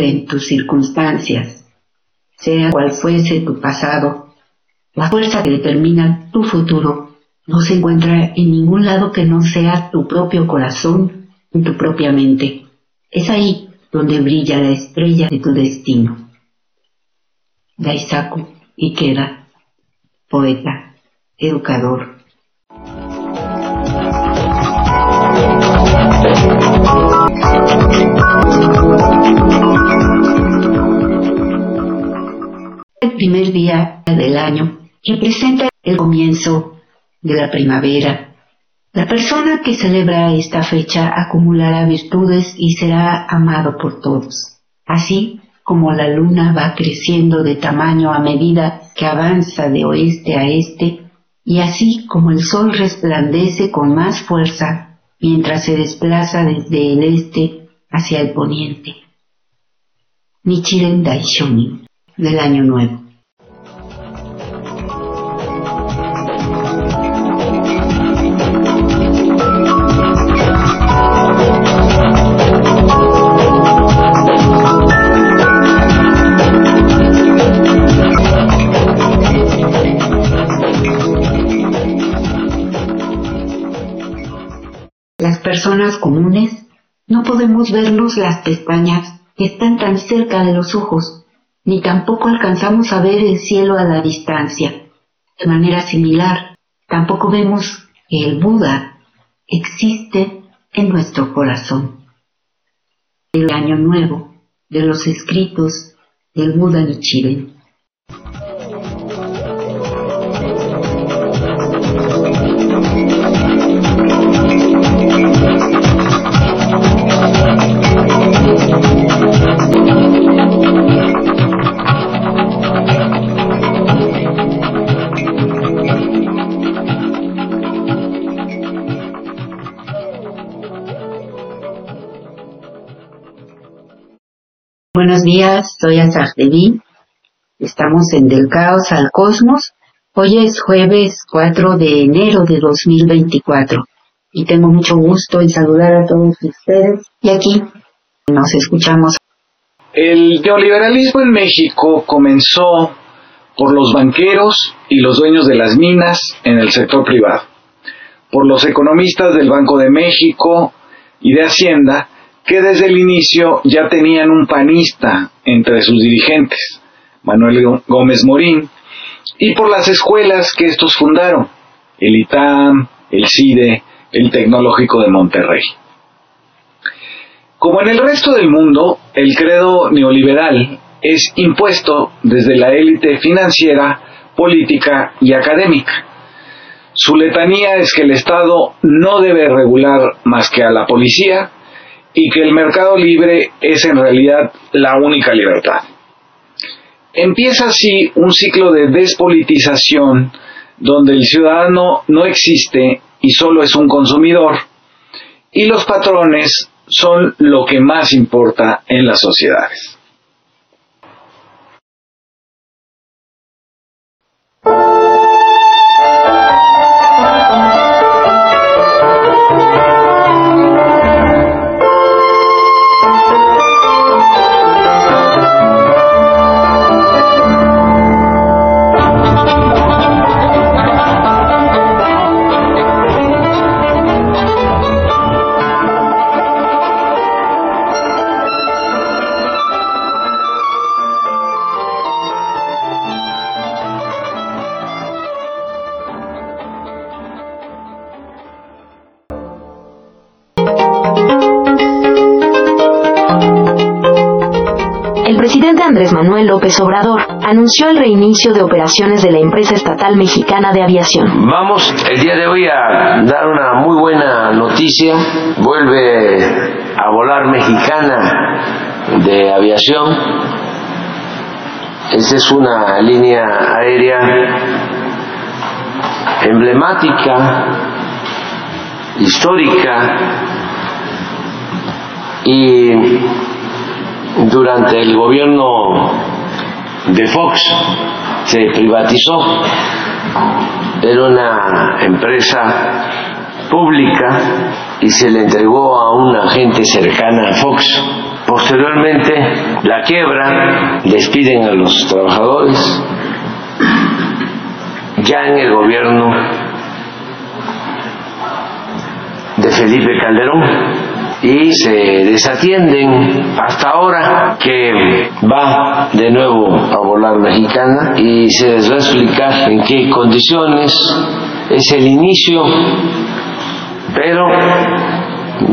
Fueren tus circunstancias, sea cual fuese tu pasado, la fuerza que determina tu futuro no se encuentra en ningún lado que no sea tu propio corazón y tu propia mente. Es ahí donde brilla la estrella de tu destino. Daisaku Ikeda, poeta, educador. El primer día del año representa el comienzo de la primavera. La persona que celebra esta fecha acumulará virtudes y será amado por todos. Así como la luna va creciendo de tamaño a medida que avanza de oeste a este, y así como el sol resplandece con más fuerza mientras se desplaza desde el este hacia el poniente. Nichiren Daishonin, del Año Nuevo. personas comunes, no podemos vernos las pestañas que están tan cerca de los ojos, ni tampoco alcanzamos a ver el cielo a la distancia. De manera similar, tampoco vemos que el Buda existe en nuestro corazón. El año nuevo de los escritos del Buda Nichiren. Buenos días, soy Azar Estamos en Del Caos al Cosmos. Hoy es jueves 4 de enero de 2024 y tengo mucho gusto en saludar a todos ustedes. Y aquí nos escuchamos. El neoliberalismo en México comenzó por los banqueros y los dueños de las minas en el sector privado, por los economistas del Banco de México y de Hacienda que desde el inicio ya tenían un panista entre sus dirigentes, Manuel Gómez Morín, y por las escuelas que estos fundaron, el ITAM, el CIDE, el Tecnológico de Monterrey. Como en el resto del mundo, el credo neoliberal es impuesto desde la élite financiera, política y académica. Su letanía es que el Estado no debe regular más que a la policía, y que el mercado libre es en realidad la única libertad. Empieza así un ciclo de despolitización donde el ciudadano no existe y solo es un consumidor y los patrones son lo que más importa en las sociedades. López Obrador anunció el reinicio de operaciones de la empresa estatal mexicana de aviación. Vamos el día de hoy a dar una muy buena noticia. Vuelve a volar mexicana de aviación. Esta es una línea aérea emblemática, histórica y durante el gobierno de Fox. Se privatizó, era una empresa pública y se le entregó a una gente cercana a Fox. Posteriormente la quiebra, despiden a los trabajadores, ya en el gobierno de Felipe Calderón y se desatienden hasta ahora que va de nuevo a volar mexicana y se les va a explicar en qué condiciones es el inicio, pero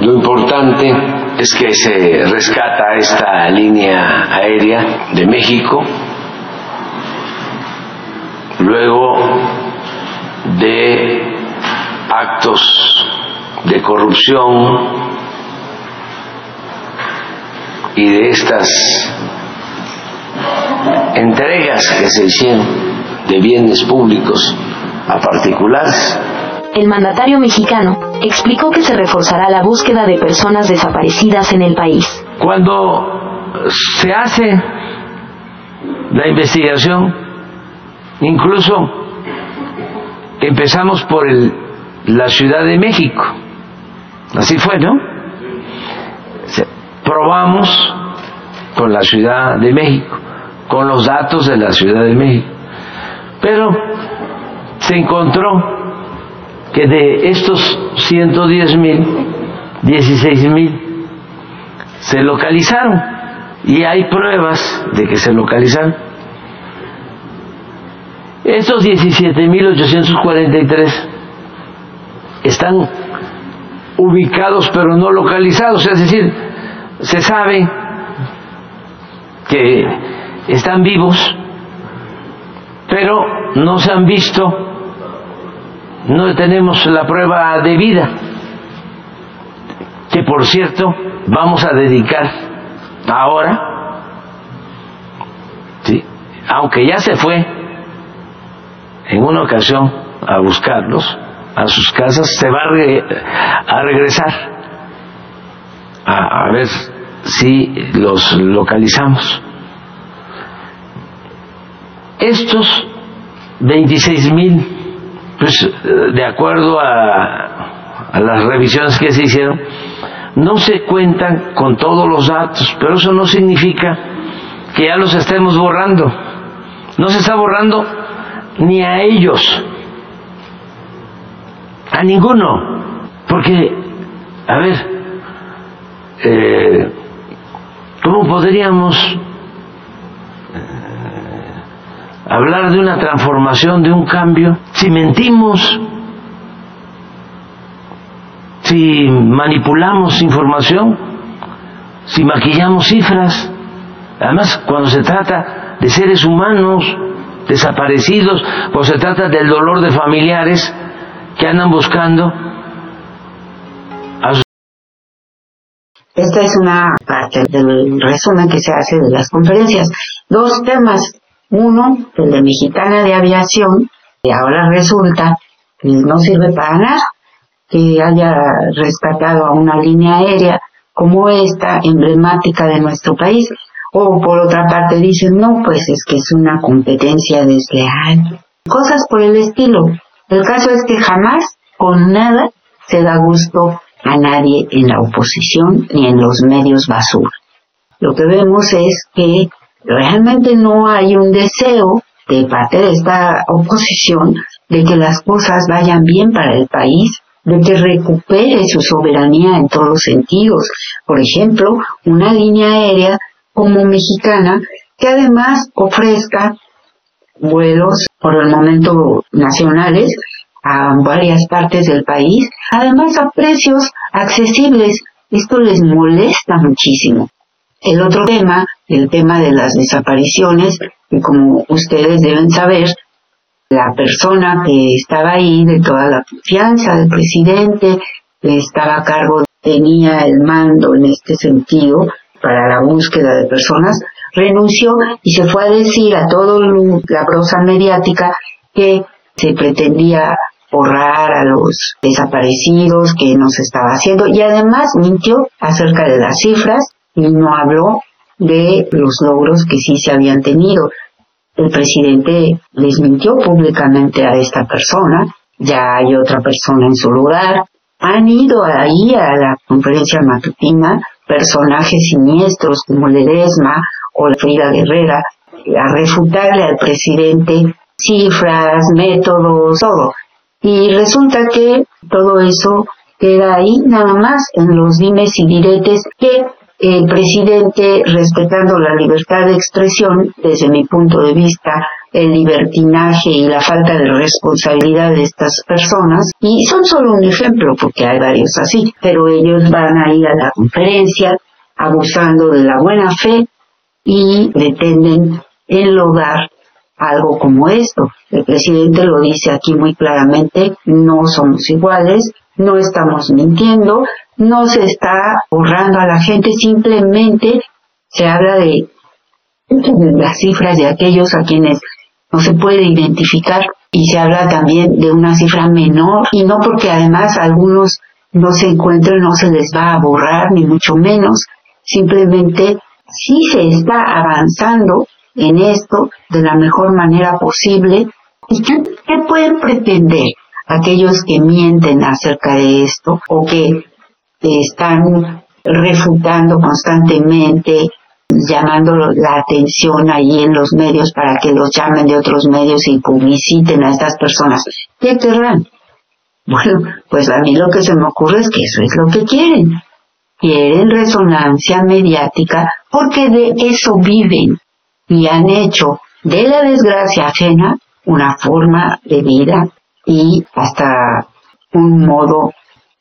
lo importante es que se rescata esta línea aérea de México luego de actos de corrupción y de estas entregas que se hicieron de bienes públicos a particulares. El mandatario mexicano explicó que se reforzará la búsqueda de personas desaparecidas en el país. Cuando se hace la investigación, incluso empezamos por el, la Ciudad de México. Así fue, ¿no? Probamos con la Ciudad de México, con los datos de la Ciudad de México. Pero se encontró que de estos 110 mil, 16 mil se localizaron y hay pruebas de que se localizaron. Estos 17.843 están ubicados pero no localizados, es decir, se sabe que están vivos, pero no se han visto no tenemos la prueba de vida, que por cierto vamos a dedicar ahora, ¿sí? aunque ya se fue en una ocasión a buscarlos a sus casas, se va a, regresar a, ver si los localizamos. Estos 26 mil pues de acuerdo a, a las revisiones que se hicieron, no se cuentan con todos los datos, pero eso no significa que ya los estemos borrando. No se está borrando ni a ellos, a ninguno, porque, a ver, eh, ¿cómo podríamos hablar de una transformación, de un cambio, si mentimos, si manipulamos información, si maquillamos cifras, además cuando se trata de seres humanos desaparecidos, cuando se trata del dolor de familiares que andan buscando Esta es una parte del resumen que se hace de las conferencias. Dos temas uno, el de Mexicana de Aviación, y ahora resulta que no sirve para nada que haya rescatado a una línea aérea como esta, emblemática de nuestro país. O por otra parte dicen, no, pues es que es una competencia desleal. Cosas por el estilo. El caso es que jamás, con nada, se da gusto a nadie en la oposición ni en los medios basura. Lo que vemos es que realmente no hay un deseo de parte de esta oposición de que las cosas vayan bien para el país, de que recupere su soberanía en todos los sentidos. Por ejemplo, una línea aérea como mexicana que además ofrezca vuelos por el momento nacionales a varias partes del país, además a precios accesibles. Esto les molesta muchísimo. El otro tema, el tema de las desapariciones, y como ustedes deben saber, la persona que estaba ahí, de toda la confianza del presidente, que estaba a cargo, tenía el mando en este sentido para la búsqueda de personas, renunció y se fue a decir a toda la brosa mediática que se pretendía borrar a los desaparecidos, que no se estaba haciendo, y además mintió acerca de las cifras y no habló de los logros que sí se habían tenido. El presidente desmintió públicamente a esta persona, ya hay otra persona en su lugar. Han ido ahí a la conferencia matutina personajes siniestros como Ledesma o la Frida Guerrera a refutarle al presidente cifras, métodos, todo. Y resulta que todo eso queda ahí nada más en los dimes y diretes que el presidente, respetando la libertad de expresión, desde mi punto de vista, el libertinaje y la falta de responsabilidad de estas personas, y son solo un ejemplo, porque hay varios así, pero ellos van a ir a la conferencia abusando de la buena fe y pretenden enlodar algo como esto. El presidente lo dice aquí muy claramente, no somos iguales, no estamos mintiendo, no se está borrando a la gente, simplemente se habla de las cifras de aquellos a quienes no se puede identificar y se habla también de una cifra menor y no porque además algunos no se encuentren, no se les va a borrar ni mucho menos, simplemente sí se está avanzando en esto de la mejor manera posible. ¿Y qué, pueden pretender aquellos que mienten acerca de esto o que están refutando constantemente, llamando la atención ahí en los medios para que los llamen de otros medios y publiciten a estas personas? ¿Qué querrán? Bueno, pues a mí lo que se me ocurre es que eso es lo que quieren. Quieren resonancia mediática porque de eso viven y han hecho de la desgracia ajena una forma de vida y hasta un modo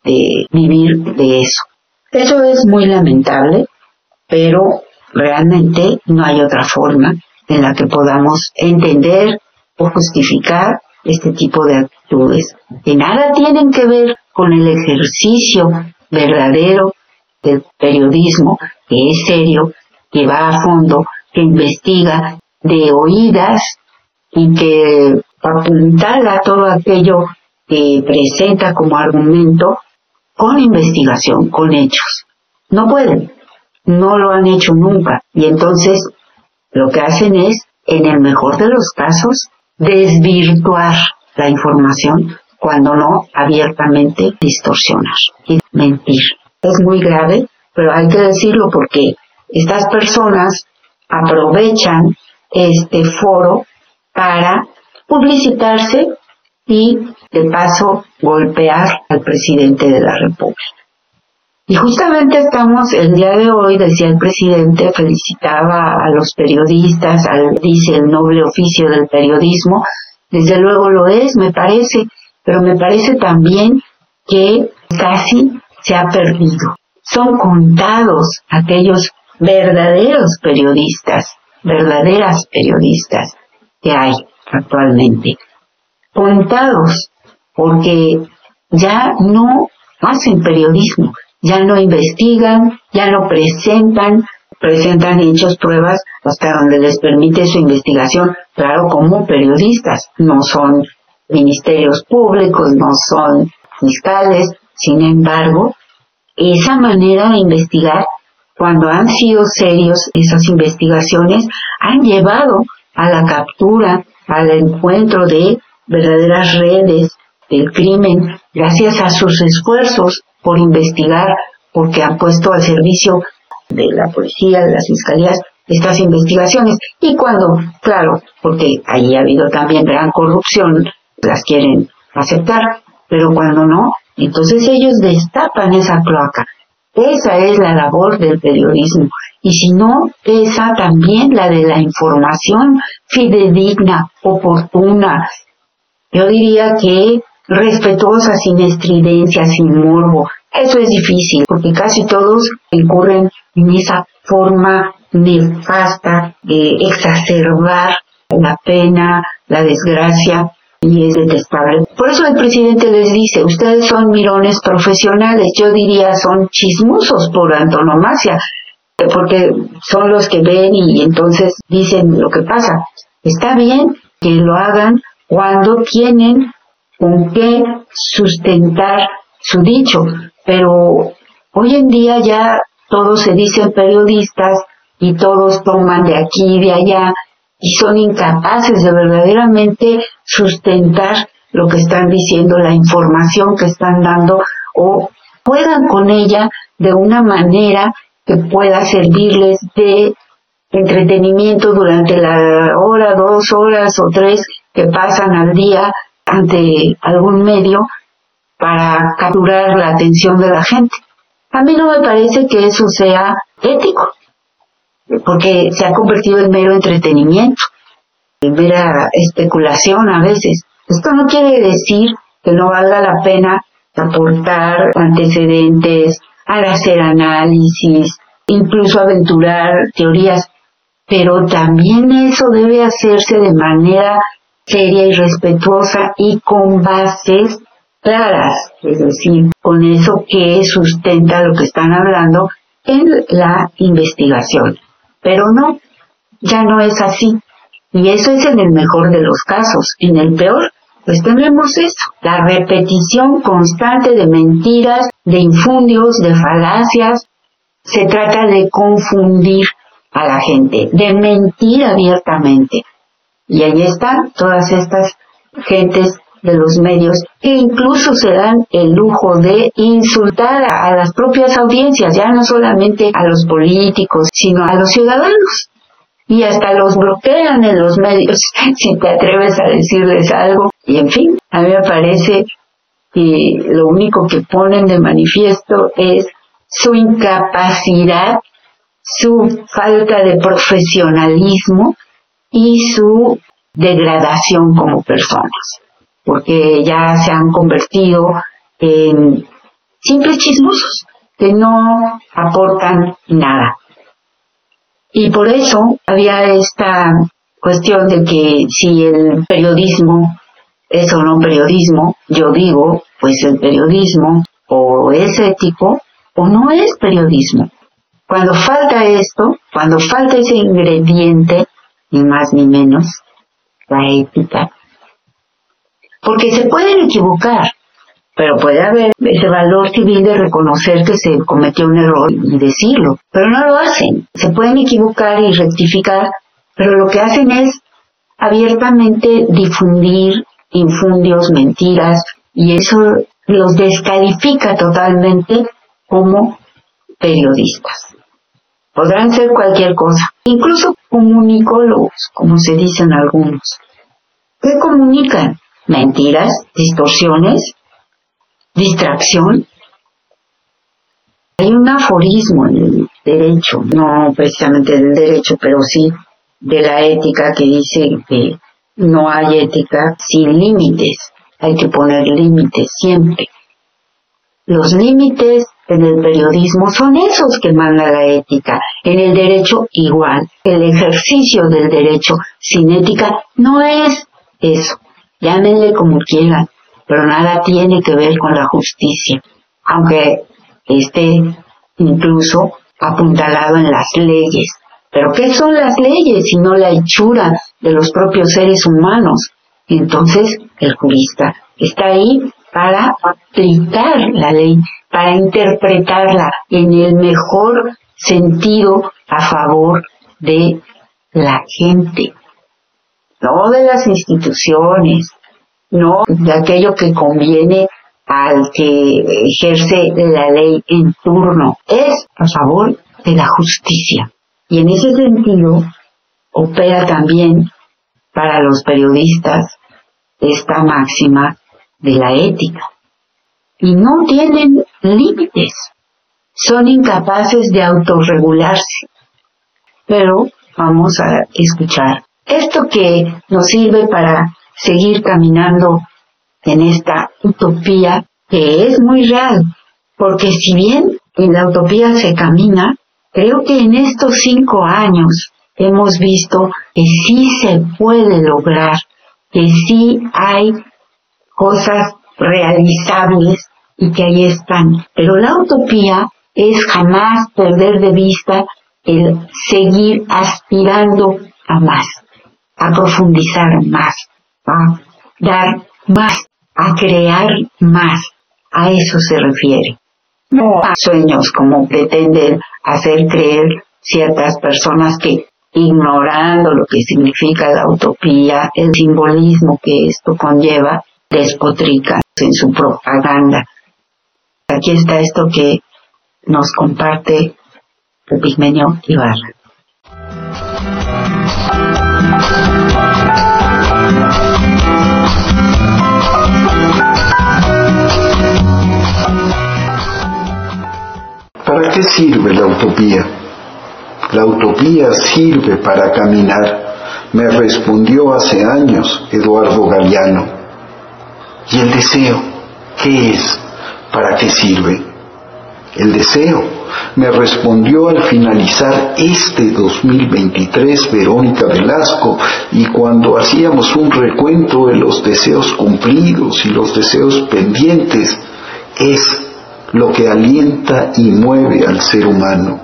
de vivir de eso. Eso es muy lamentable, pero realmente no hay otra forma en la que podamos entender o justificar este tipo de actitudes, que nada tienen que ver con el ejercicio verdadero del periodismo, que es serio, que va a fondo que investiga de oídas y que apuntala todo aquello que presenta como argumento con investigación, con hechos. No pueden, no lo han hecho nunca. Y entonces lo que hacen es, en el mejor de los casos, desvirtuar la información, cuando no abiertamente distorsionar y mentir. Es muy grave, pero hay que decirlo porque estas personas aprovechan este foro para publicitarse y de paso golpear al presidente de la República. Y justamente estamos el día de hoy, decía el presidente, felicitaba a los periodistas, dice el noble oficio del periodismo, desde luego lo es, me parece, pero me parece también que casi se ha perdido. Son contados aquellos verdaderos periodistas, verdaderas periodistas que hay actualmente. Contados, porque ya no hacen periodismo, ya no investigan, ya no presentan, presentan hechos, pruebas hasta donde les permite su investigación, claro, como periodistas, no son ministerios públicos, no son fiscales, sin embargo, esa manera de investigar cuando han sido serios esas investigaciones, han llevado a la captura, al encuentro de verdaderas redes del crimen, gracias a sus esfuerzos por investigar, porque han puesto al servicio de la policía, de las fiscalías, estas investigaciones. Y cuando, claro, porque ahí ha habido también gran corrupción, las quieren aceptar, pero cuando no, entonces ellos destapan esa cloaca esa es la labor del periodismo. Y si no, esa también la de la información fidedigna, oportuna. Yo diría que respetuosa, sin estridencia, sin morbo. Eso es difícil, porque casi todos incurren en esa forma nefasta de exacerbar la pena, la desgracia y es detestable. Por eso el presidente les dice, ustedes son mirones profesionales, yo diría son chismosos por antonomasia, porque son los que ven y entonces dicen lo que pasa. Está bien que lo hagan cuando tienen con qué sustentar su dicho, pero hoy en día ya todos se dicen periodistas y todos toman de aquí y de allá y son incapaces de verdaderamente sustentar lo que están diciendo, la información que están dando o puedan con ella de una manera que pueda servirles de entretenimiento durante la hora, dos horas o tres que pasan al día ante algún medio para capturar la atención de la gente. A mí no me parece que eso sea ético, porque se ha convertido en mero entretenimiento, en mera especulación a veces. Esto no quiere decir que no valga la pena aportar antecedentes, hacer análisis, incluso aventurar teorías, pero también eso debe hacerse de manera seria y respetuosa y con bases claras, es decir, con eso que sustenta lo que están hablando en la investigación. Pero no, ya no es así. Y eso es en el mejor de los casos. En el peor, pues tenemos eso, la repetición constante de mentiras, de infundios, de falacias. Se trata de confundir a la gente, de mentir abiertamente. Y ahí están todas estas gentes de los medios que incluso se dan el lujo de insultar a, las propias audiencias, ya no solamente a los políticos, sino a los ciudadanos. Y hasta los bloquean en los medios si te atreves a decirles algo. Y en fin, a mí me parece que lo único que ponen de manifiesto es su incapacidad, su falta de profesionalismo y su degradación como personas porque ya se han convertido en simples chismosos que no aportan nada. Y por eso había esta cuestión de que si el periodismo es o no periodismo, yo digo, pues el periodismo o es ético o no es periodismo. Cuando falta esto, cuando falta ese ingrediente, ni más ni menos, la ética, porque se pueden equivocar, pero puede haber ese valor civil de reconocer que se cometió un error y decirlo, pero no lo hacen. Se pueden equivocar y rectificar, pero lo que hacen es abiertamente difundir infundios, mentiras, y eso los descalifica totalmente como periodistas. Podrán ser cualquier cosa, incluso comunicólogos, como se dicen algunos. ¿Qué comunican? Mentiras, distorsiones, distracción. Hay un aforismo en el derecho, no precisamente del derecho, pero sí de la ética que dice que no hay ética sin límites, hay que poner límites siempre. Los límites en el periodismo son esos que manda la ética. En el derecho igual. El ejercicio del derecho sin ética no es eso llámenle como quieran, pero nada tiene que ver con la justicia, aunque esté incluso apuntalado en las leyes. Pero ¿qué son las leyes si no la hechura de los propios seres humanos? Entonces el jurista está ahí para aplicar la ley, para interpretarla en el mejor sentido a favor de la gente no de las instituciones, no de aquello que conviene al que ejerce la ley en turno, es a favor de la justicia. Y en ese sentido opera también para los periodistas esta máxima de la ética. Y no tienen límites, son incapaces de autorregularse. Pero vamos a escuchar esto que nos sirve para seguir caminando en esta utopía que es muy real, porque si bien en la utopía se camina, creo que en estos cinco años hemos visto que sí se puede lograr, que sí hay cosas realizables y que ahí están. Pero la utopía es jamás perder de vista el seguir aspirando a más a profundizar más, a dar más, a crear más. A eso se refiere. No a sueños como pretenden hacer creer ciertas personas que ignorando lo que significa la utopía, el simbolismo que esto conlleva, despotrican en su propaganda. Aquí está esto que nos comparte Epigmenio Ibarra. ¿Para qué sirve la utopía? La utopía sirve para caminar, me respondió hace años Eduardo Galeano. ¿Y el deseo? ¿Qué es? ¿Para qué sirve? El deseo, me respondió al finalizar este 2023 Verónica Velasco y cuando hacíamos un recuento de los deseos cumplidos y los deseos pendientes, es lo que alienta y mueve al ser humano,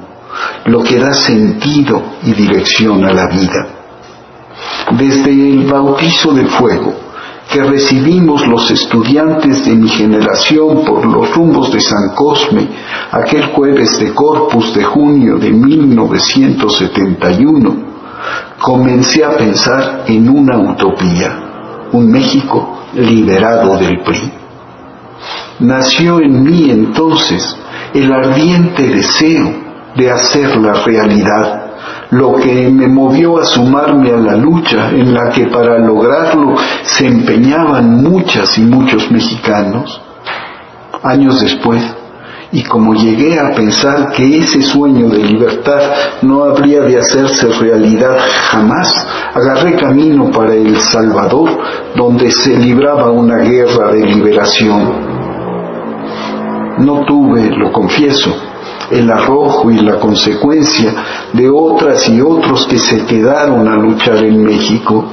lo que da sentido y dirección a la vida. Desde el bautizo de fuego que recibimos los estudiantes de mi generación por los rumbos de San Cosme aquel jueves de Corpus de junio de 1971, comencé a pensar en una utopía, un México liberado del PRI nació en mí entonces el ardiente deseo de hacerla realidad, lo que me movió a sumarme a la lucha en la que para lograrlo se empeñaban muchas y muchos mexicanos. Años después, y como llegué a pensar que ese sueño de libertad no habría de hacerse realidad jamás, agarré camino para El Salvador, donde se libraba una guerra de liberación no tuve, lo confieso, el arrojo y la consecuencia de otras y otros que se quedaron a luchar en México.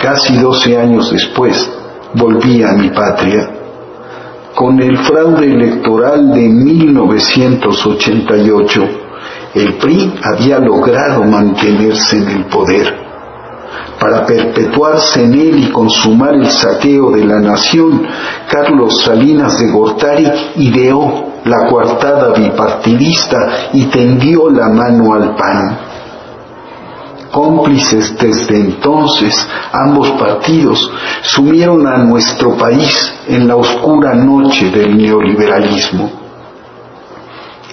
Casi doce años después volví a mi patria. Con el fraude electoral de 1988, el PRI había logrado mantenerse en el poder para perpetuarse en él y consumar el saqueo de la nación, Carlos Salinas de Gortari ideó la coartada bipartidista y tendió la mano al PAN. Cómplices desde entonces, ambos partidos sumieron a nuestro país en la oscura noche del neoliberalismo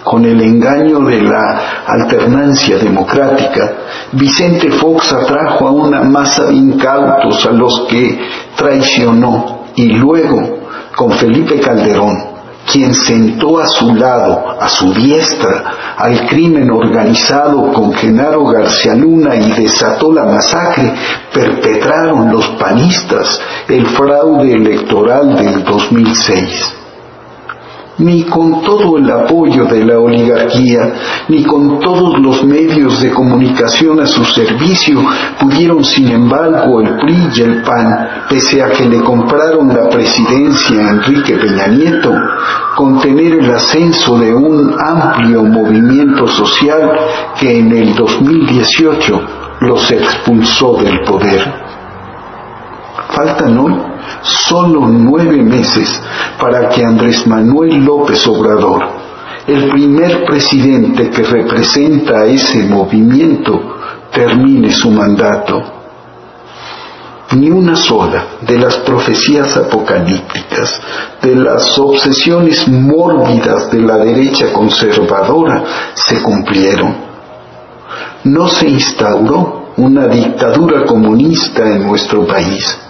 con el engaño de la alternancia democrática, Vicente Fox atrajo a una masa de incautos a los que traicionó y luego con Felipe Calderón, quien sentó a su lado, a su diestra, al crimen organizado con Genaro García Luna y desató la masacre, perpetraron los panistas el fraude electoral del 2006 ni con todo el apoyo de la oligarquía, ni con todos los medios de comunicación a su servicio, pudieron sin embargo el PRI y el PAN, pese a que le compraron la presidencia a Enrique Peña Nieto, contener el ascenso de un amplio movimiento social que en el 2018 los expulsó del poder. Faltan hoy solo nueve meses para que Andrés Manuel López Obrador, el primer presidente que representa a ese movimiento, termine su mandato. Ni una sola de las profecías apocalípticas, de las obsesiones mórbidas de la derecha conservadora se cumplieron. No se instauró una dictadura comunista en nuestro país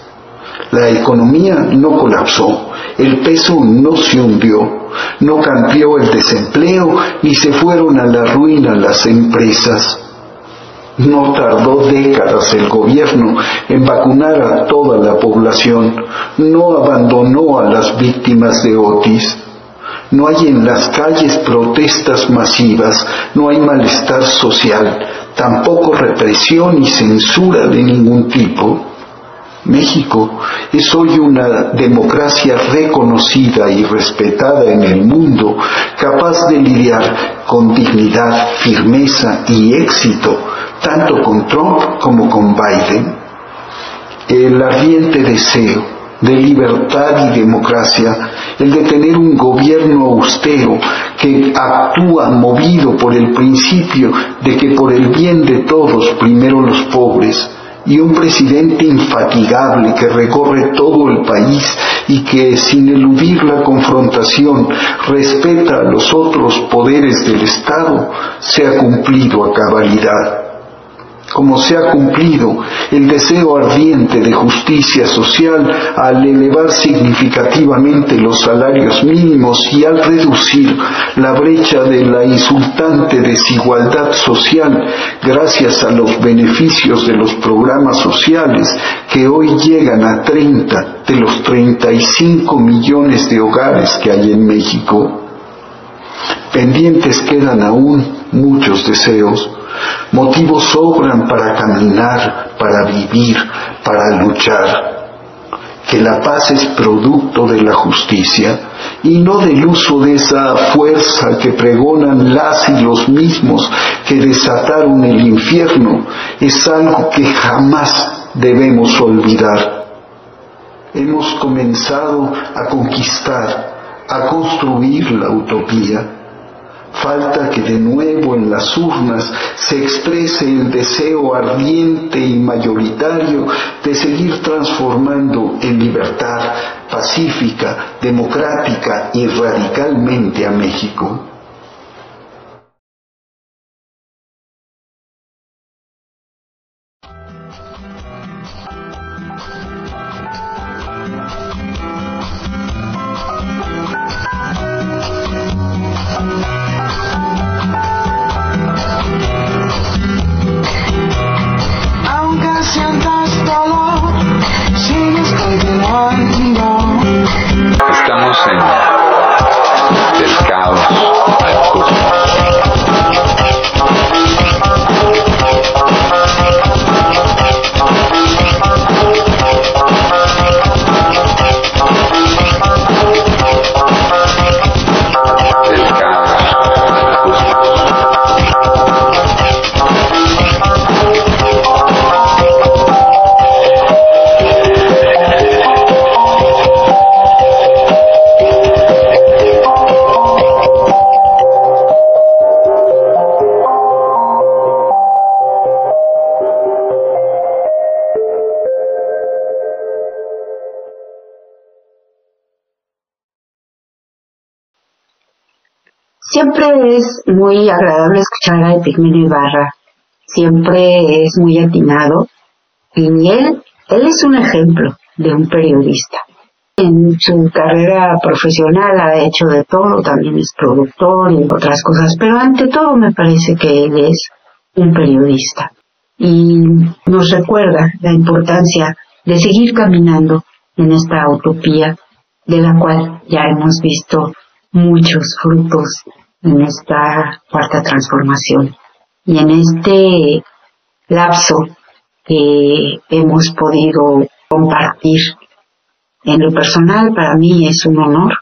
la economía no colapsó, el peso no se hundió, no cambió el desempleo ni se fueron a la ruina las empresas. No tardó décadas el gobierno en vacunar a toda la población, no abandonó a las víctimas de Otis. No hay en las calles protestas masivas, no hay malestar social, tampoco represión y censura de ningún tipo. México es hoy una democracia reconocida y respetada en el mundo, capaz de lidiar con dignidad, firmeza y éxito, tanto con Trump como con Biden. El ardiente deseo de libertad y democracia, el de tener un gobierno austero que actúa movido por el principio de que por el bien de todos, primero los pobres, y un presidente infatigable que recorre todo el país y que sin eludir la confrontación respeta a los otros poderes del Estado, se ha cumplido a cabalidad como se ha cumplido el deseo ardiente de justicia social al elevar significativamente los salarios mínimos y al reducir la brecha de la insultante desigualdad social gracias a los beneficios de los programas sociales que hoy llegan a 30 de los 35 millones de hogares que hay en México. Pendientes quedan aún muchos deseos Motivos sobran para caminar, para vivir, para luchar. Que la paz es producto de la justicia y no del uso de esa fuerza que pregonan las y los mismos que desataron el infierno es algo que jamás debemos olvidar. Hemos comenzado a conquistar, a construir la utopía Falta que de nuevo en las urnas se exprese el deseo ardiente y mayoritario de seguir transformando en libertad pacífica, democrática y radicalmente a México. Siempre es muy agradable escuchar a Epigmenio Ibarra, siempre es muy atinado. Y él, él es un ejemplo de un periodista. En su carrera profesional ha hecho de todo, también es productor y otras cosas, pero ante todo me parece que él es un periodista. Y nos recuerda la importancia de seguir caminando en esta utopía de la cual ya hemos visto muchos frutos en esta cuarta transformación. Y en este lapso que hemos podido compartir en lo personal, para mí es un honor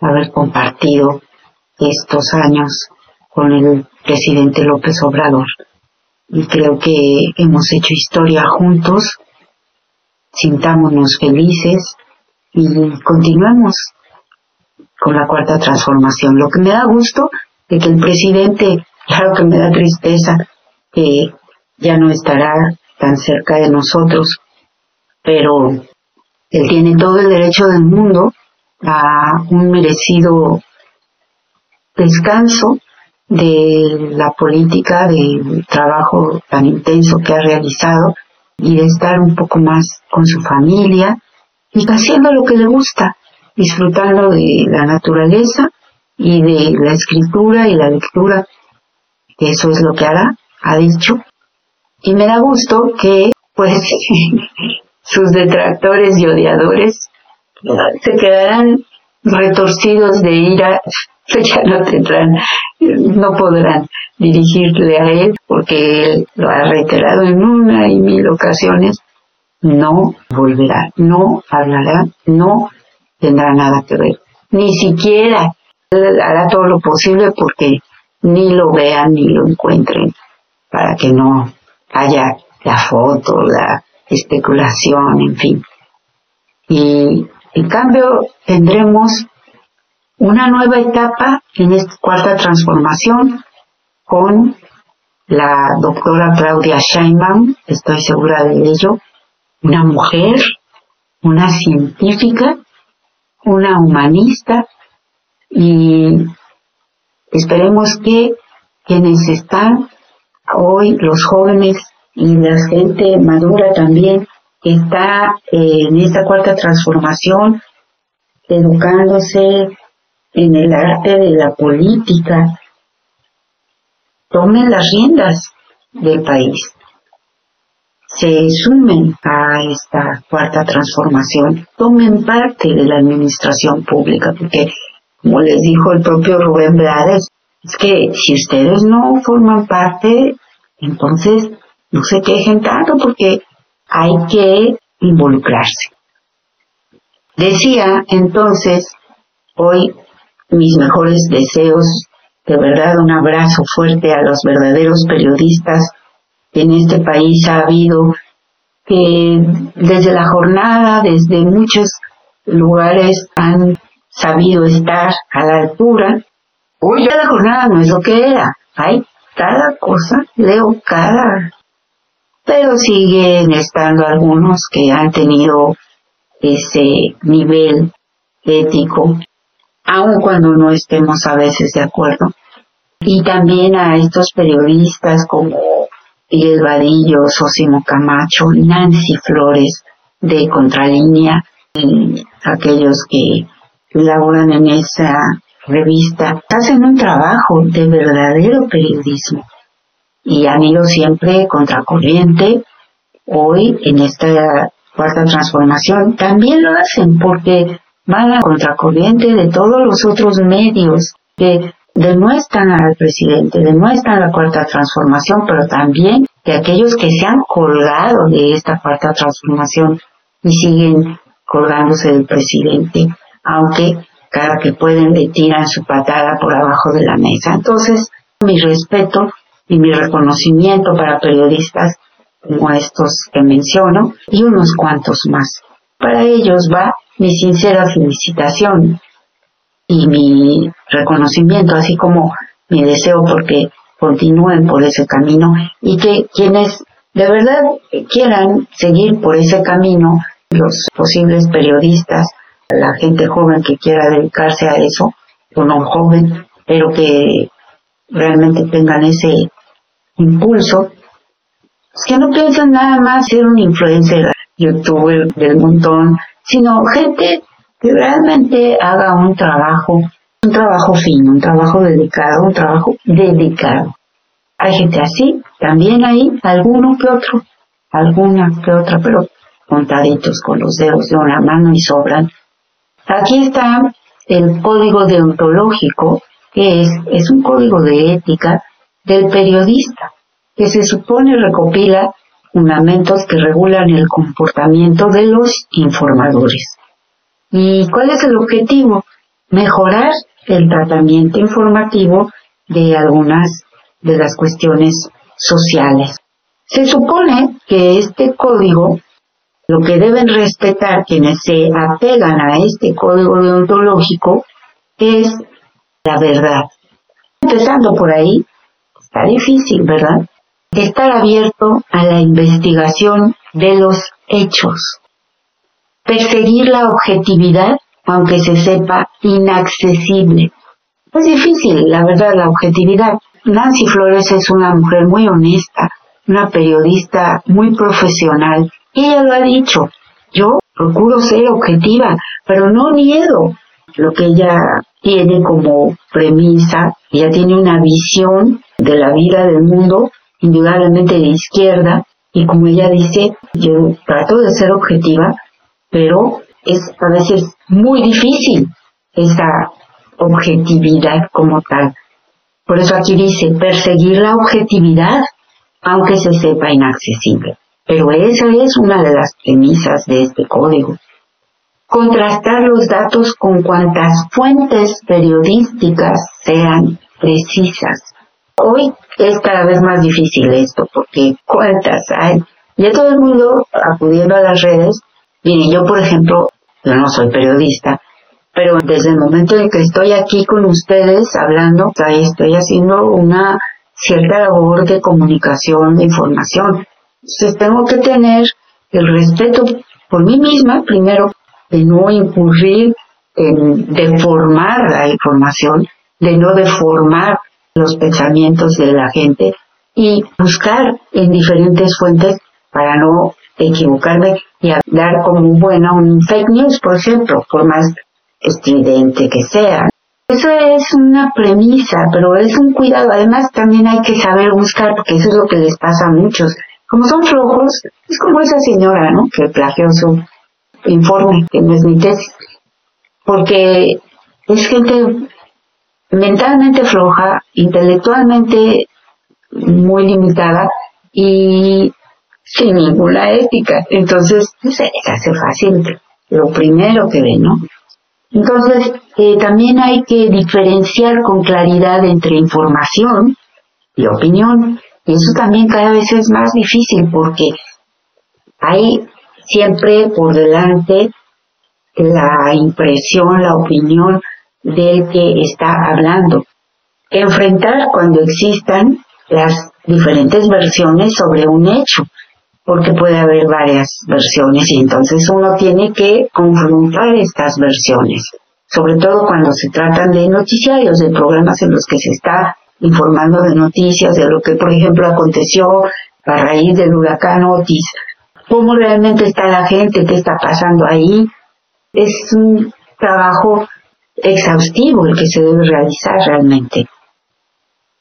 haber compartido estos años con el presidente López Obrador. Y creo que hemos hecho historia juntos, sintámonos felices y continuemos con la cuarta transformación. Lo que me da gusto es que el presidente, claro que me da tristeza que ya no estará tan cerca de nosotros, pero él tiene todo el derecho del mundo a un merecido descanso de la política, del trabajo tan intenso que ha realizado y de estar un poco más con su familia y haciendo lo que le gusta disfrutando de la naturaleza y de la escritura y la lectura, que eso es lo que hará, ha dicho. Y me da gusto que, pues, sus detractores y odiadores se quedarán retorcidos de ira, ya no tendrán, no podrán dirigirle a él, porque él lo ha reiterado en una y mil ocasiones, no volverá, no hablará, no tendrá nada que ver. Ni siquiera hará todo lo posible porque ni lo vean ni lo encuentren para que no haya la foto, la especulación, en fin. Y en cambio tendremos una nueva etapa en esta cuarta transformación con la doctora Claudia Scheinbaum, estoy segura de ello, una mujer, una científica una humanista y esperemos que quienes están hoy, los jóvenes y la gente madura también, que está en esta cuarta transformación, educándose en el arte de la política, tomen las riendas del país, se sumen a esta cuarta transformación, tomen parte de la administración pública, porque como les dijo el propio Rubén Blades, es que si ustedes no forman parte, entonces no se quejen tanto porque hay que involucrarse. Decía entonces, hoy mis mejores deseos, de verdad un abrazo fuerte a los verdaderos periodistas en este país ha habido, que desde la jornada, desde muchos lugares han sabido estar a la altura. Hoy ya la jornada no es lo que era. Hay cada cosa, leo cada... Pero siguen estando algunos que han tenido ese nivel ético, aun cuando no estemos a veces de acuerdo. Y también a estos periodistas como Miguel Vadillo, Sosimo Camacho, Nancy Flores de Contralínea, y aquellos que laboran en esa revista, hacen un trabajo de verdadero periodismo y han ido siempre contracorriente. Hoy, en esta cuarta transformación, también lo hacen porque van a contracorriente de todos los otros medios que demuestran al presidente, demuestran la cuarta transformación, pero también de aquellos que se han colgado de esta cuarta transformación y siguen colgándose del presidente aunque cada que pueden le tiran su patada por abajo de la mesa. Entonces, mi respeto y mi reconocimiento para periodistas como estos que menciono y unos cuantos más. Para ellos va mi sincera felicitación y mi reconocimiento, así como mi deseo porque continúen por ese camino y que quienes de verdad quieran seguir por ese camino, los posibles periodistas, la gente joven que quiera dedicarse a eso, o no joven, pero que realmente tengan ese impulso, que no piensen nada más ser un influencer, youtuber del montón, sino gente que realmente haga un trabajo, un trabajo fino, un trabajo dedicado, un trabajo dedicado. Hay gente así, también hay alguno que otro, alguna que otra, pero contaditos con los dedos de una mano y sobran Aquí está el código deontológico, que es, es un código de ética del periodista, que se supone recopila fundamentos que regulan el comportamiento de los informadores. ¿Y cuál es el objetivo? Mejorar el tratamiento informativo de algunas de las cuestiones sociales. Se supone que este código lo que deben respetar quienes se apegan a este código deontológico es la verdad. Empezando por ahí, está difícil, ¿verdad? Estar abierto a la investigación de los hechos. Perseguir la objetividad, aunque se sepa inaccesible. Es difícil, la verdad, la objetividad. Nancy Flores es una mujer muy honesta, una periodista muy profesional ella lo ha dicho. Yo procuro ser objetiva, pero no niego lo que ella tiene como premisa. Ella tiene una visión de la vida del mundo, indudablemente de izquierda, y como ella dice, yo trato de ser objetiva, pero es a veces muy difícil esa objetividad como tal. Por eso aquí dice, perseguir la objetividad, aunque se sepa inaccesible. Pero esa es una de las premisas de este código. Contrastar los datos con cuantas fuentes periodísticas sean precisas. Hoy es cada vez más difícil esto porque cuántas hay. Ya todo el mundo acudiendo a las redes. Miren, yo por ejemplo, yo no soy periodista, pero desde el momento en que estoy aquí con ustedes hablando, estoy haciendo una cierta labor de comunicación, de información. Entonces tengo que tener el respeto por mí misma, primero, de no incurrir en deformar la información, de no deformar los pensamientos de la gente y buscar en diferentes fuentes para no equivocarme y dar como buena un fake news, por ejemplo, por más estridente que sea. Eso es una premisa, pero es un cuidado. Además, también hay que saber buscar, porque eso es lo que les pasa a muchos. Como son flojos, es como esa señora, ¿no? Que plagió su informe, que no es mi tesis. Porque es gente mentalmente floja, intelectualmente muy limitada y sin ninguna ética. Entonces, se hace fácil lo primero que ven, ¿no? Entonces, eh, también hay que diferenciar con claridad entre información y opinión. Y eso también cada vez es más difícil porque hay siempre por delante la impresión, la opinión del que está hablando. Enfrentar cuando existan las diferentes versiones sobre un hecho, porque puede haber varias versiones y entonces uno tiene que confrontar estas versiones, sobre todo cuando se tratan de noticiarios, de programas en los que se está informando de noticias, de lo que por ejemplo aconteció a raíz del huracán Otis, cómo realmente está la gente, qué está pasando ahí. Es un trabajo exhaustivo el que se debe realizar realmente.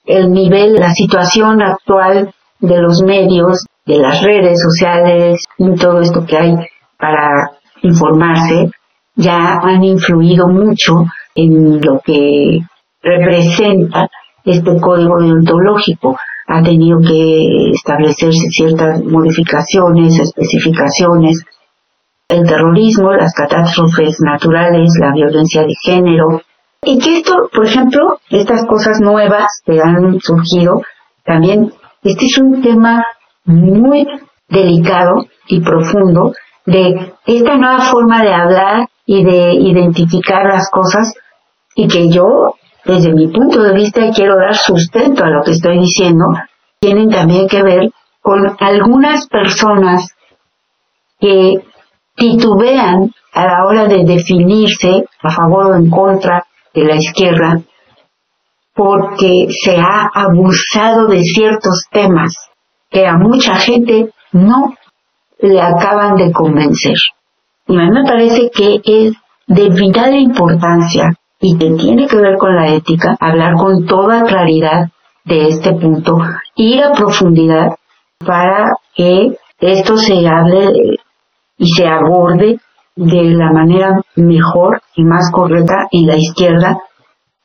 El nivel, la situación actual de los medios, de las redes sociales y todo esto que hay para informarse, ya han influido mucho en lo que representa este código deontológico. Ha tenido que establecerse ciertas modificaciones, especificaciones, el terrorismo, las catástrofes naturales, la violencia de género, y que esto, por ejemplo, estas cosas nuevas que han surgido, también este es un tema muy delicado y profundo de esta nueva forma de hablar y de identificar las cosas y que yo, desde mi punto de vista, quiero dar sustento a lo que estoy diciendo, tienen también que ver con algunas personas que titubean a la hora de definirse a favor o en contra de la izquierda porque se ha abusado de ciertos temas que a mucha gente no le acaban de convencer. Y a mí me parece que es de vital importancia y que tiene que ver con la ética hablar con toda claridad de este punto, ir a profundidad para que esto se hable y se aborde de la manera mejor y más correcta en la izquierda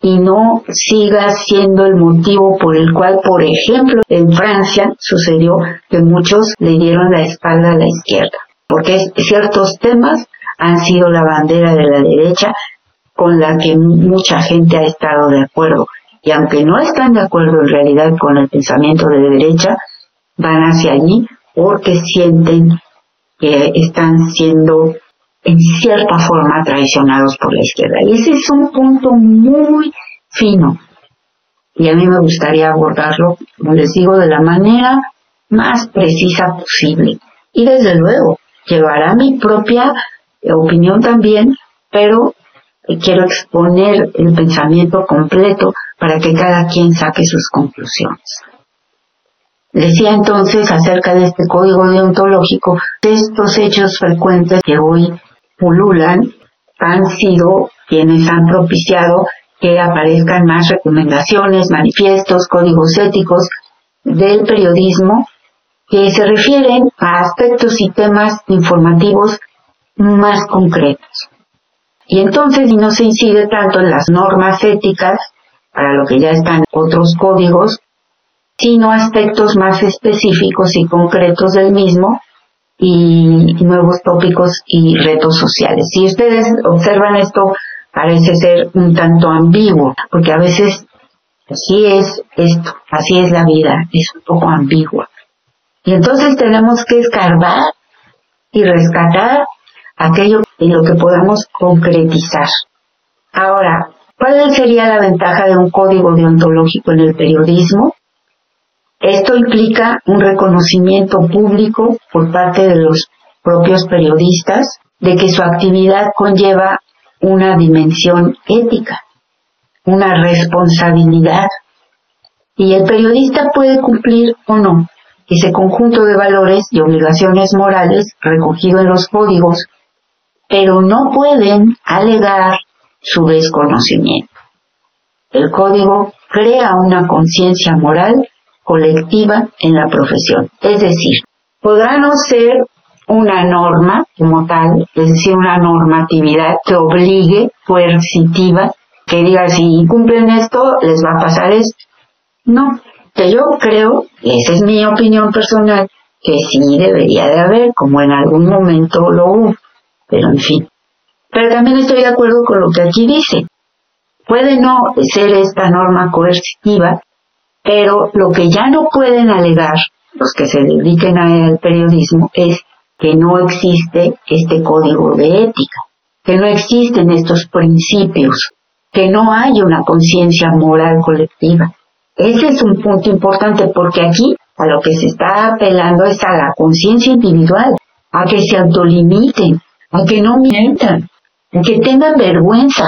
y no siga siendo el motivo por el cual, por ejemplo, en Francia sucedió que muchos le dieron la espalda a la izquierda, porque ciertos temas han sido la bandera de la derecha con la que mucha gente ha estado de acuerdo. Y aunque no están de acuerdo en realidad con el pensamiento de derecha, van hacia allí porque sienten que están siendo en cierta forma traicionados por la izquierda. Y ese es un punto muy fino. Y a mí me gustaría abordarlo, como les digo, de la manera más precisa posible. Y desde luego, llevará mi propia opinión también, pero quiero exponer el pensamiento completo para que cada quien saque sus conclusiones. Decía entonces acerca de este código deontológico, de estos hechos frecuentes que hoy pululan han sido quienes han propiciado que aparezcan más recomendaciones, manifiestos, códigos éticos del periodismo que se refieren a aspectos y temas informativos más concretos. Y entonces, no se incide tanto en las normas éticas, para lo que ya están otros códigos, sino aspectos más específicos y concretos del mismo y nuevos tópicos y retos sociales. Si ustedes observan esto, parece ser un tanto ambiguo, porque a veces así es esto, así es la vida, es un poco ambigua. Y entonces tenemos que escarbar y rescatar aquello en lo que podamos concretizar. Ahora, ¿cuál sería la ventaja de un código deontológico en el periodismo? Esto implica un reconocimiento público por parte de los propios periodistas de que su actividad conlleva una dimensión ética, una responsabilidad. Y el periodista puede cumplir o no ese conjunto de valores y obligaciones morales recogido en los códigos, pero no pueden alegar su desconocimiento. El código crea una conciencia moral colectiva en la profesión. Es decir, podrá no ser una norma como tal, es decir, una normatividad que obligue, coercitiva, que diga si cumplen esto, les va a pasar esto. No, que yo creo, esa es mi opinión personal, que sí debería de haber, como en algún momento lo hubo, pero en fin. Pero también estoy de acuerdo con lo que aquí dice. Puede no ser esta norma coercitiva, pero lo que ya no pueden alegar los que se dediquen al periodismo es que no existe este código de ética, que no existen estos principios, que no hay una conciencia moral colectiva. Ese es un punto importante porque aquí a lo que se está apelando es a la conciencia individual, a que se autolimiten, a que no mientan, a que tengan vergüenza,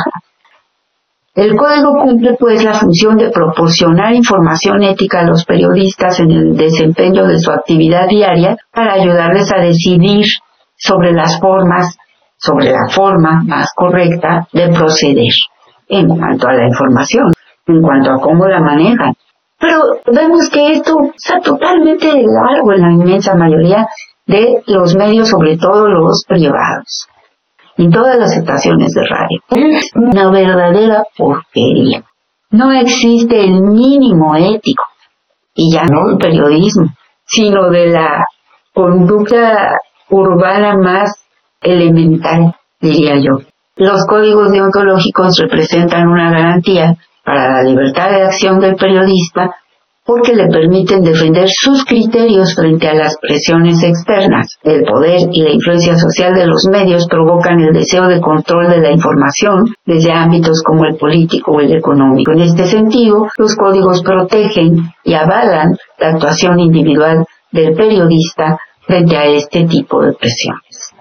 el código cumple pues la función de proporcionar información ética a los periodistas en el desempeño de su actividad diaria para ayudarles a decidir sobre las formas, sobre la forma más correcta de proceder en cuanto a la información, en cuanto a cómo la manejan. Pero vemos que esto está totalmente largo en la inmensa mayoría de los medios, sobre todo los privados en todas las estaciones de radio. Es una verdadera porquería. No existe el mínimo ético, y ya no el periodismo, sino de la conducta urbana más elemental, diría yo. Los códigos deontológicos representan una garantía para la libertad de acción del periodista porque le permiten defender sus criterios frente a las presiones externas. El poder y la influencia social de los medios provocan el deseo de control de la información desde ámbitos como el político o el económico. En este sentido, los códigos protegen y avalan la actuación individual del periodista frente a este tipo de presiones.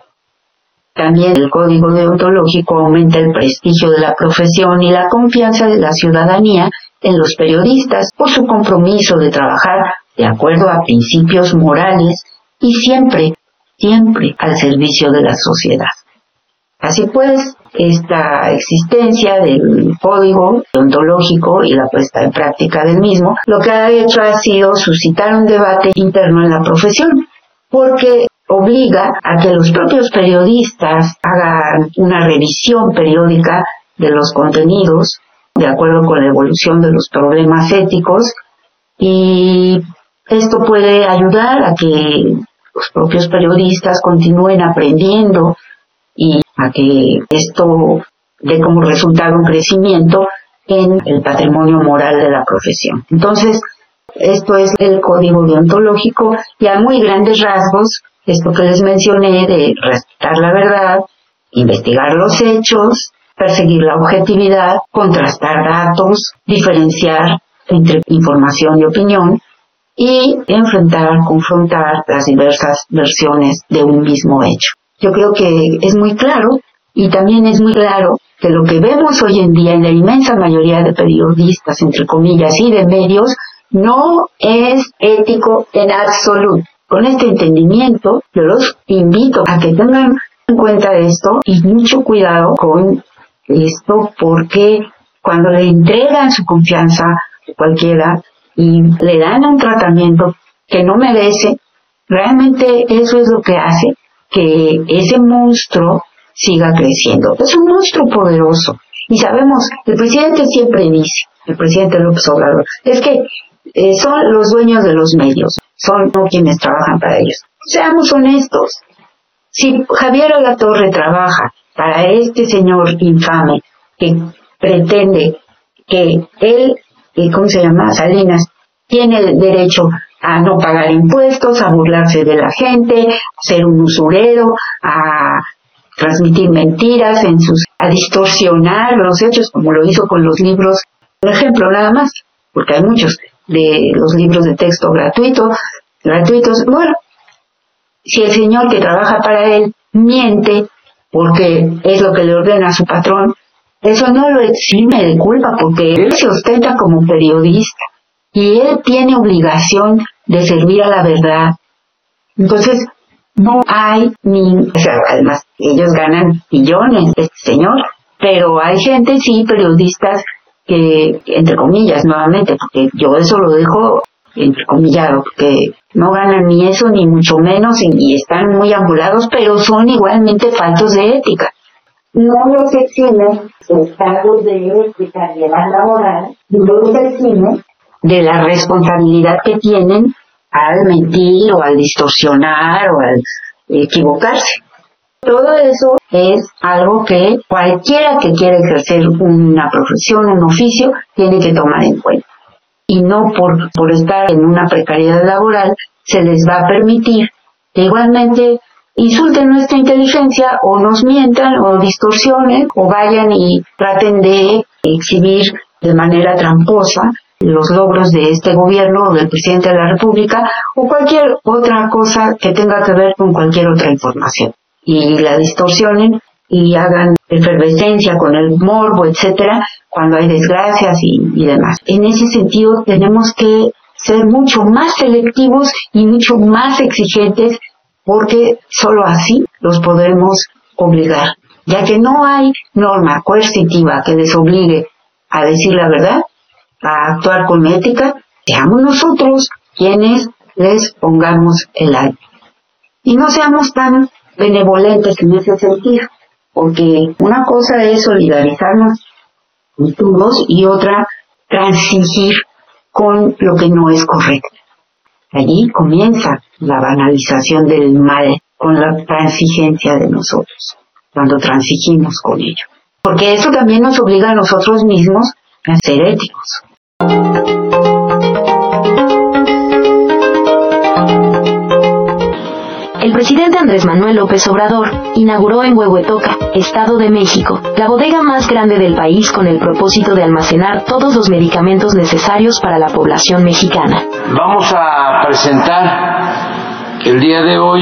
También el código deontológico aumenta el prestigio de la profesión y la confianza de la ciudadanía en los periodistas por su compromiso de trabajar de acuerdo a principios morales y siempre, siempre al servicio de la sociedad. Así pues, esta existencia del código ontológico y la puesta en práctica del mismo, lo que ha hecho ha sido suscitar un debate interno en la profesión, porque obliga a que los propios periodistas hagan una revisión periódica de los contenidos de acuerdo con la evolución de los problemas éticos y esto puede ayudar a que los propios periodistas continúen aprendiendo y a que esto dé como resultado un crecimiento en el patrimonio moral de la profesión. Entonces, esto es el código deontológico y a muy grandes rasgos, esto que les mencioné de respetar la verdad, investigar los hechos, perseguir la objetividad, contrastar datos, diferenciar entre información y opinión y enfrentar, confrontar las diversas versiones de un mismo hecho. Yo creo que es muy claro y también es muy claro que lo que vemos hoy en día en la inmensa mayoría de periodistas, entre comillas, y de medios, no es ético en absoluto. Con este entendimiento, yo los invito a que tengan en cuenta esto y mucho cuidado con esto porque cuando le entregan su confianza a cualquiera y le dan un tratamiento que no merece, realmente eso es lo que hace que ese monstruo siga creciendo. Es un monstruo poderoso. Y sabemos, el presidente siempre dice, el presidente López Obrador, es que eh, son los dueños de los medios, son no quienes trabajan para ellos. Seamos honestos. Si Javier Torre trabaja para este señor infame que pretende que él, ¿cómo se llama? Salinas, tiene el derecho a no pagar impuestos, a burlarse de la gente, a ser un usurero, a transmitir mentiras en sus, a distorsionar los hechos como lo hizo con los libros, por ejemplo, nada más, porque hay muchos de los libros de texto gratuitos, gratuitos, bueno, si el señor que trabaja para él miente porque es lo que le ordena a su patrón, eso no lo exime de culpa porque él se ostenta como periodista y él tiene obligación de servir a la verdad. Entonces, no hay ni, o sea, además ellos ganan millones, este señor, pero hay gente, sí, periodistas que, entre comillas, nuevamente, porque yo eso lo dejo entre comillado, porque no ganan ni eso ni mucho menos y, están muy ambulados, pero son igualmente faltos de ética. No los exime los cargos de ética y de la moral, no los exime de la responsabilidad que tienen al mentir o al distorsionar o al equivocarse. Todo eso es algo que cualquiera que quiera ejercer una profesión, un oficio, tiene que tomar en cuenta. Y no por, por estar en una precariedad laboral se les va a permitir. Que igualmente insulten nuestra inteligencia o nos mientan o distorsionen o vayan y traten de exhibir de manera tramposa los logros de este gobierno o del presidente de la República o cualquier otra cosa que tenga que ver con cualquier otra información y la distorsionen y hagan efervescencia con el morbo, etcétera, cuando hay desgracias y, demás. En ese sentido tenemos que ser mucho más selectivos y mucho más exigentes porque solo así los podremos obligar. Ya que no hay norma coercitiva que les obligue a decir la verdad, a actuar con ética, seamos nosotros quienes les pongamos el aire. Y no seamos tan benevolentes en ese sentido, porque una cosa es solidarizarnos con todos y otra transigir con lo que no es correcto. Allí comienza la banalización del mal con la transigencia de nosotros, cuando transigimos con ello. Porque eso también nos obliga a nosotros mismos a ser éticos. El presidente Andrés Manuel López Obrador inauguró en Huehuetoca, Estado de México, la bodega más grande del país con el propósito de almacenar todos los medicamentos necesarios para la población mexicana. Vamos a presentar el día de hoy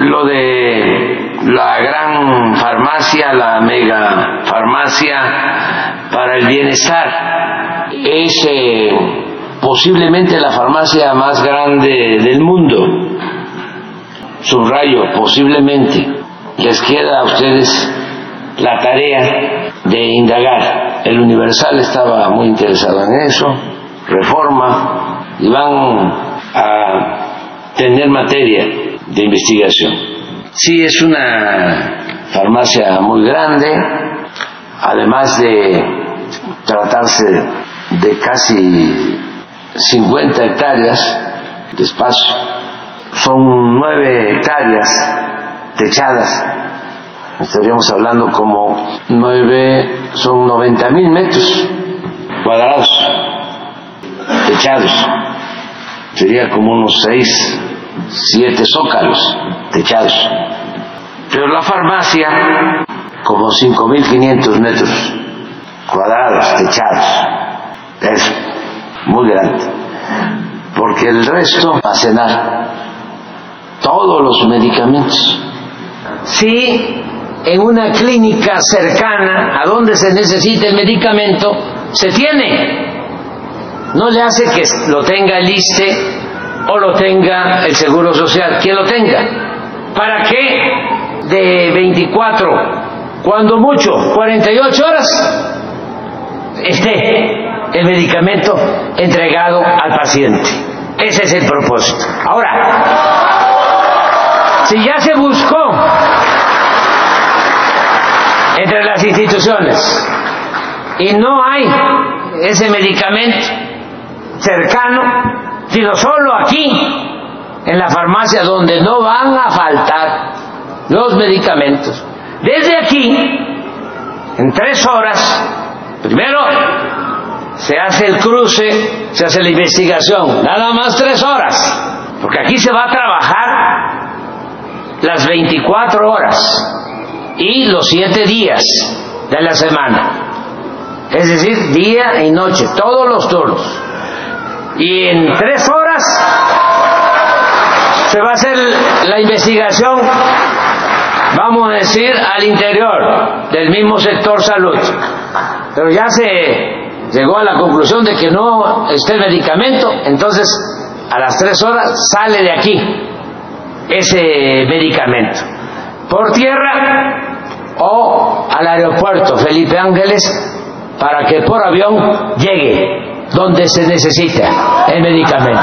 lo de la gran farmacia, la mega farmacia para el bienestar. Es eh, posiblemente la farmacia más grande del mundo subrayo, posiblemente les queda a ustedes la tarea de indagar. El Universal estaba muy interesado en eso, reforma, y van a tener materia de investigación. Sí, es una farmacia muy grande, además de tratarse de casi 50 hectáreas de espacio son nueve hectáreas techadas. Estaríamos hablando como nueve, son 90 mil metros cuadrados techados. Sería como unos seis, siete zócalos techados. Pero la farmacia, como 5.500 metros cuadrados techados. Es muy grande. Porque el resto va a cenar todos los medicamentos. Si en una clínica cercana a donde se necesita el medicamento, se tiene. No le hace que lo tenga el ISTE o lo tenga el Seguro Social, quien lo tenga. ¿Para qué de 24, cuando mucho, 48 horas, esté el medicamento entregado al paciente? Ese es el propósito. Ahora, si ya se buscó entre las instituciones y no hay ese medicamento cercano, sino solo aquí, en la farmacia donde no van a faltar los medicamentos. Desde aquí, en tres horas, primero se hace el cruce, se hace la investigación, nada más tres horas, porque aquí se va a trabajar las 24 horas y los 7 días de la semana. Es decir, día y noche, todos los turnos. Y en tres horas se va a hacer la investigación vamos a decir, al interior del mismo sector salud. Pero ya se llegó a la conclusión de que no está el medicamento, entonces a las tres horas sale de aquí ese medicamento. Por tierra o al aeropuerto Felipe Ángeles para que por avión llegue donde se necesita el medicamento.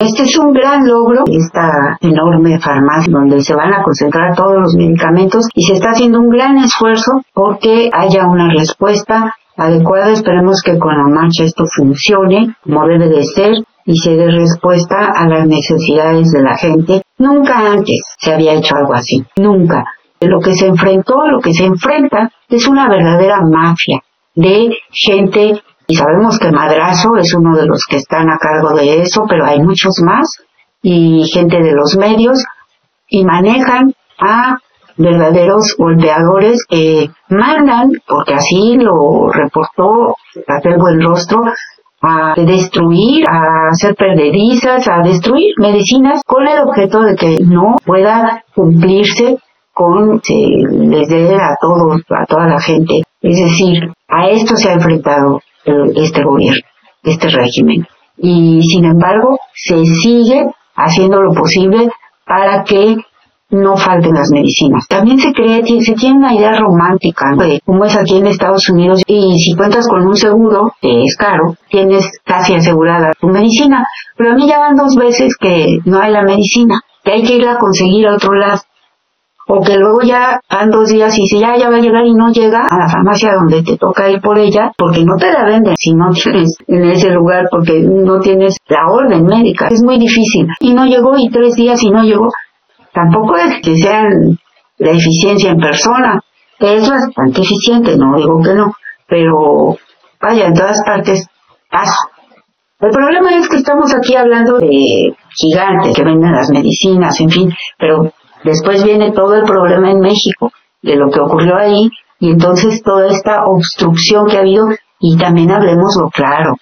Este es un gran logro, esta enorme farmacia donde se van a concentrar todos los medicamentos y se está haciendo un gran esfuerzo porque haya una respuesta adecuada. Esperemos que con la marcha esto funcione como debe de ser y se dé respuesta a las necesidades de la gente. Nunca antes se había hecho algo así, nunca. Lo que se enfrentó, lo que se enfrenta es una verdadera mafia de gente y sabemos que Madrazo es uno de los que están a cargo de eso, pero hay muchos más y gente de los medios y manejan a verdaderos golpeadores que mandan, porque así lo reportó Rafael Buen Rostro, a destruir, a hacer perdedizas, a destruir medicinas con el objeto de que no pueda cumplirse con se les dé a todos, a toda la gente. Es decir, a esto se ha enfrentado este gobierno, este régimen. Y sin embargo, se sigue haciendo lo posible para que no falten las medicinas. También se cree, se tiene una idea romántica de cómo es aquí en Estados Unidos y si cuentas con un seguro, que es caro, tienes casi asegurada tu medicina. Pero a mí ya van dos veces que no hay la medicina, que hay que ir a conseguir a otro lado o que luego ya van dos días y si ya, ya va a llegar y no llega a la farmacia donde te toca ir por ella, porque no te la venden si no tienes en ese lugar, porque no tienes la orden médica. Es muy difícil. Y no llegó y tres días y no llegó. Tampoco es que sean la eficiencia en persona. Es bastante eficiente, no digo que no, pero vaya, en todas partes. El problema es que estamos aquí hablando de gigantes que venden las medicinas, en fin, pero Después viene todo el problema en México de lo que ocurrió ahí y entonces toda esta obstrucción que ha habido y también hablemos lo claro,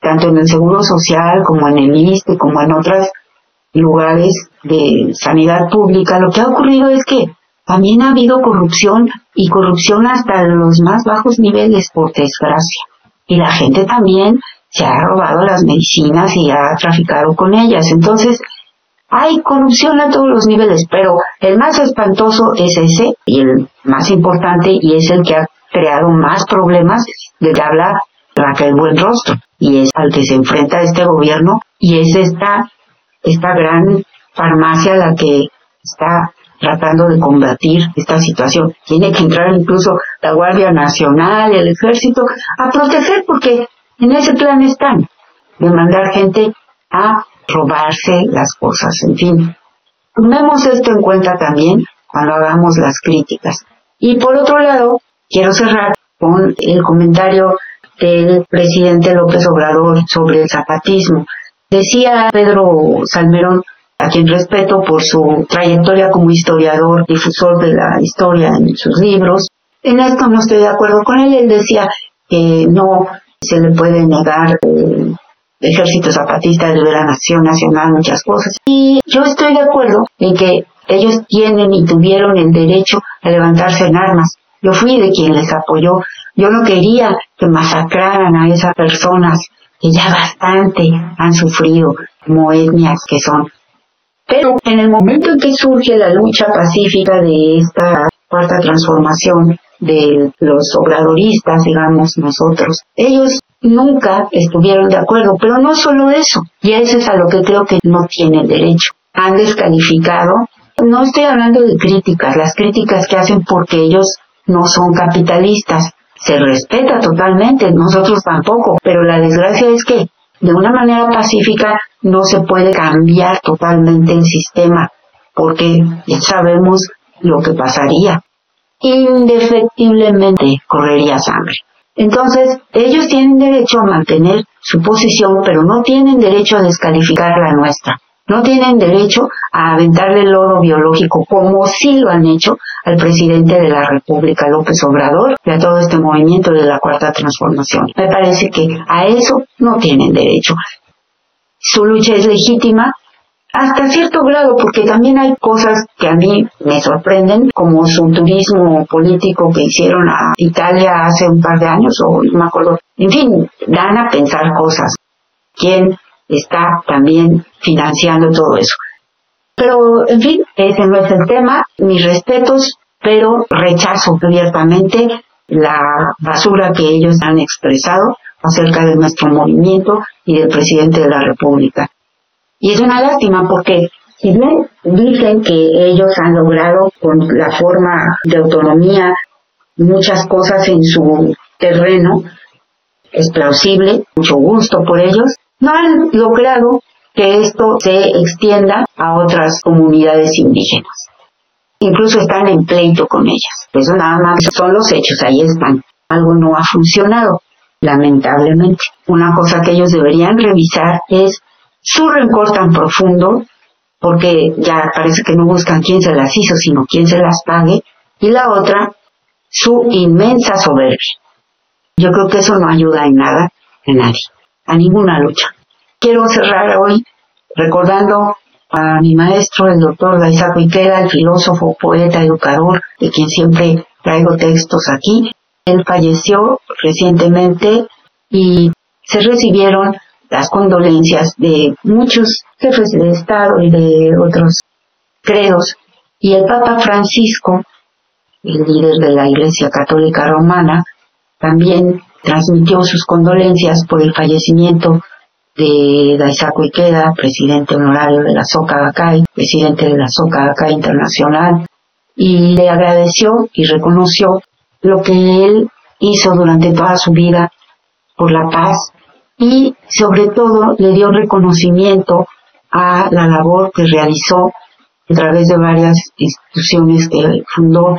tanto en el Seguro Social como en el ISTE como en otros lugares de sanidad pública, lo que ha ocurrido es que también ha habido corrupción y corrupción hasta los más bajos niveles, por desgracia. Y la gente también se ha robado las medicinas y ha traficado con ellas. Entonces, hay corrupción a todos los niveles, pero el más espantoso es ese y el más importante y es el que ha creado más problemas de que habla Raquel Buenrostro y es al que se enfrenta este gobierno y es esta, esta gran farmacia la que está tratando de combatir esta situación. Tiene que entrar incluso la Guardia Nacional, el Ejército, a proteger porque en ese plan están, de mandar gente a robarse las cosas, en fin. Tomemos esto en cuenta también cuando hagamos las críticas. Y por otro lado, quiero cerrar con el comentario del presidente López Obrador sobre el zapatismo. Decía Pedro Salmerón, a quien respeto por su trayectoria como historiador, difusor de la historia en sus libros. En esto no estoy de acuerdo con él. Él decía que no se le puede negar eh, Ejército Zapatista de la Nación Nacional, muchas cosas. Y yo estoy de acuerdo en que ellos tienen y tuvieron el derecho a levantarse en armas. Yo fui de quien les apoyó. Yo no quería que masacraran a esas personas que ya bastante han sufrido como etnias que son. Pero en el momento en que surge la lucha pacífica de esta cuarta transformación de los obradoristas, digamos nosotros, ellos nunca estuvieron de acuerdo, pero no solo eso, y eso es a lo que creo que no tienen derecho. Han descalificado, no estoy hablando de críticas, las críticas que hacen porque ellos no son capitalistas, se respeta totalmente, nosotros tampoco, pero la desgracia es que de una manera pacífica no se puede cambiar totalmente el sistema, porque ya sabemos lo que pasaría. Indefectiblemente correría sangre. Entonces, ellos tienen derecho a mantener su posición, pero no tienen derecho a descalificar la nuestra. No tienen derecho a aventarle el lodo biológico como sí lo han hecho al presidente de la República, López Obrador, y a todo este movimiento de la Cuarta Transformación. Me parece que a eso no tienen derecho. Su lucha es legítima, hasta cierto grado, porque también hay cosas que a mí me sorprenden, como su turismo político que hicieron a Italia hace un par de años, o no me acuerdo. En fin, dan a pensar cosas. ¿Quién está también financiando todo eso? Pero, en fin, ese no es el tema. Mis respetos, pero rechazo abiertamente la basura que ellos han expresado acerca de nuestro movimiento y del presidente de la República. Y es una lástima porque si bien dicen que ellos han logrado con la forma de autonomía muchas cosas en su terreno, es plausible, mucho gusto por ellos, no han logrado que esto se extienda a otras comunidades indígenas. Incluso están en pleito con ellas. Eso nada más son los hechos, ahí están. Algo no ha funcionado, lamentablemente. Una cosa que ellos deberían revisar es su rencor tan profundo, porque ya parece que no buscan quién se las hizo, sino quién se las pague, y la otra, su inmensa soberbia. Yo creo que eso no ayuda en nada a nadie, a ninguna lucha. Quiero cerrar hoy recordando a mi maestro, el doctor Daisaku Ikeda, el filósofo, poeta, educador, de quien siempre traigo textos aquí. Él falleció recientemente y se recibieron las condolencias de muchos jefes de Estado y de otros credos. Y el Papa Francisco, el líder de la Iglesia Católica Romana, también transmitió sus condolencias por el fallecimiento de Daisaku Ikeda, presidente honorario de la Soka Gakkai, presidente de la Soka Gakkai Internacional, y le agradeció y reconoció lo que él hizo durante toda su vida por la paz y sobre todo le dio reconocimiento a la labor que realizó a través de varias instituciones que fundó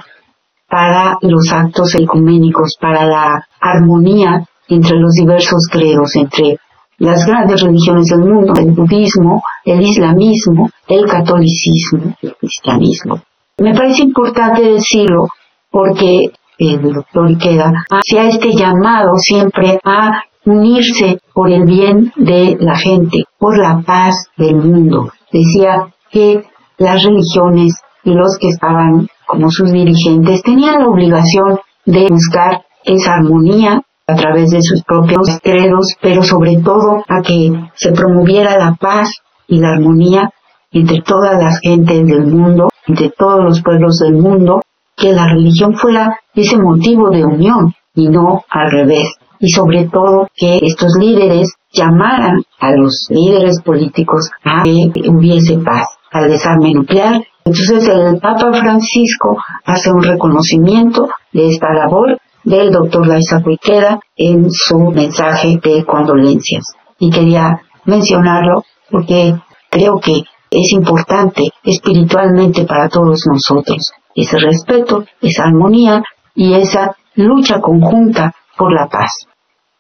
para los actos ecuménicos, para la armonía entre los diversos credos, entre las grandes religiones del mundo, el budismo, el islamismo, el catolicismo, el cristianismo. Me parece importante decirlo porque el doctor Ikeda hacía este llamado siempre a unirse por el bien de la gente, por la paz del mundo. Decía que las religiones y los que estaban como sus dirigentes tenían la obligación de buscar esa armonía a través de sus propios credos, pero sobre todo a que se promoviera la paz y la armonía entre todas las gentes del mundo, entre todos los pueblos del mundo, que la religión fuera ese motivo de unión y no al revés y sobre todo que estos líderes llamaran a los líderes políticos a que hubiese paz, al desarme nuclear. Entonces el Papa Francisco hace un reconocimiento de esta labor del doctor Laisa Cuiqueda en su mensaje de condolencias. Y quería mencionarlo porque creo que es importante espiritualmente para todos nosotros ese respeto, esa armonía y esa lucha conjunta por la paz.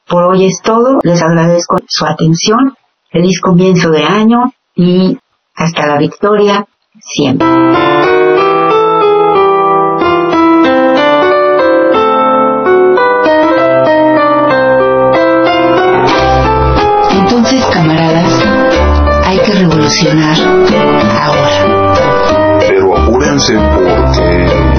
Por hoy es todo, les agradezco su atención, feliz comienzo de año y hasta la victoria siempre. solucionar ahora. Pero apúrense porque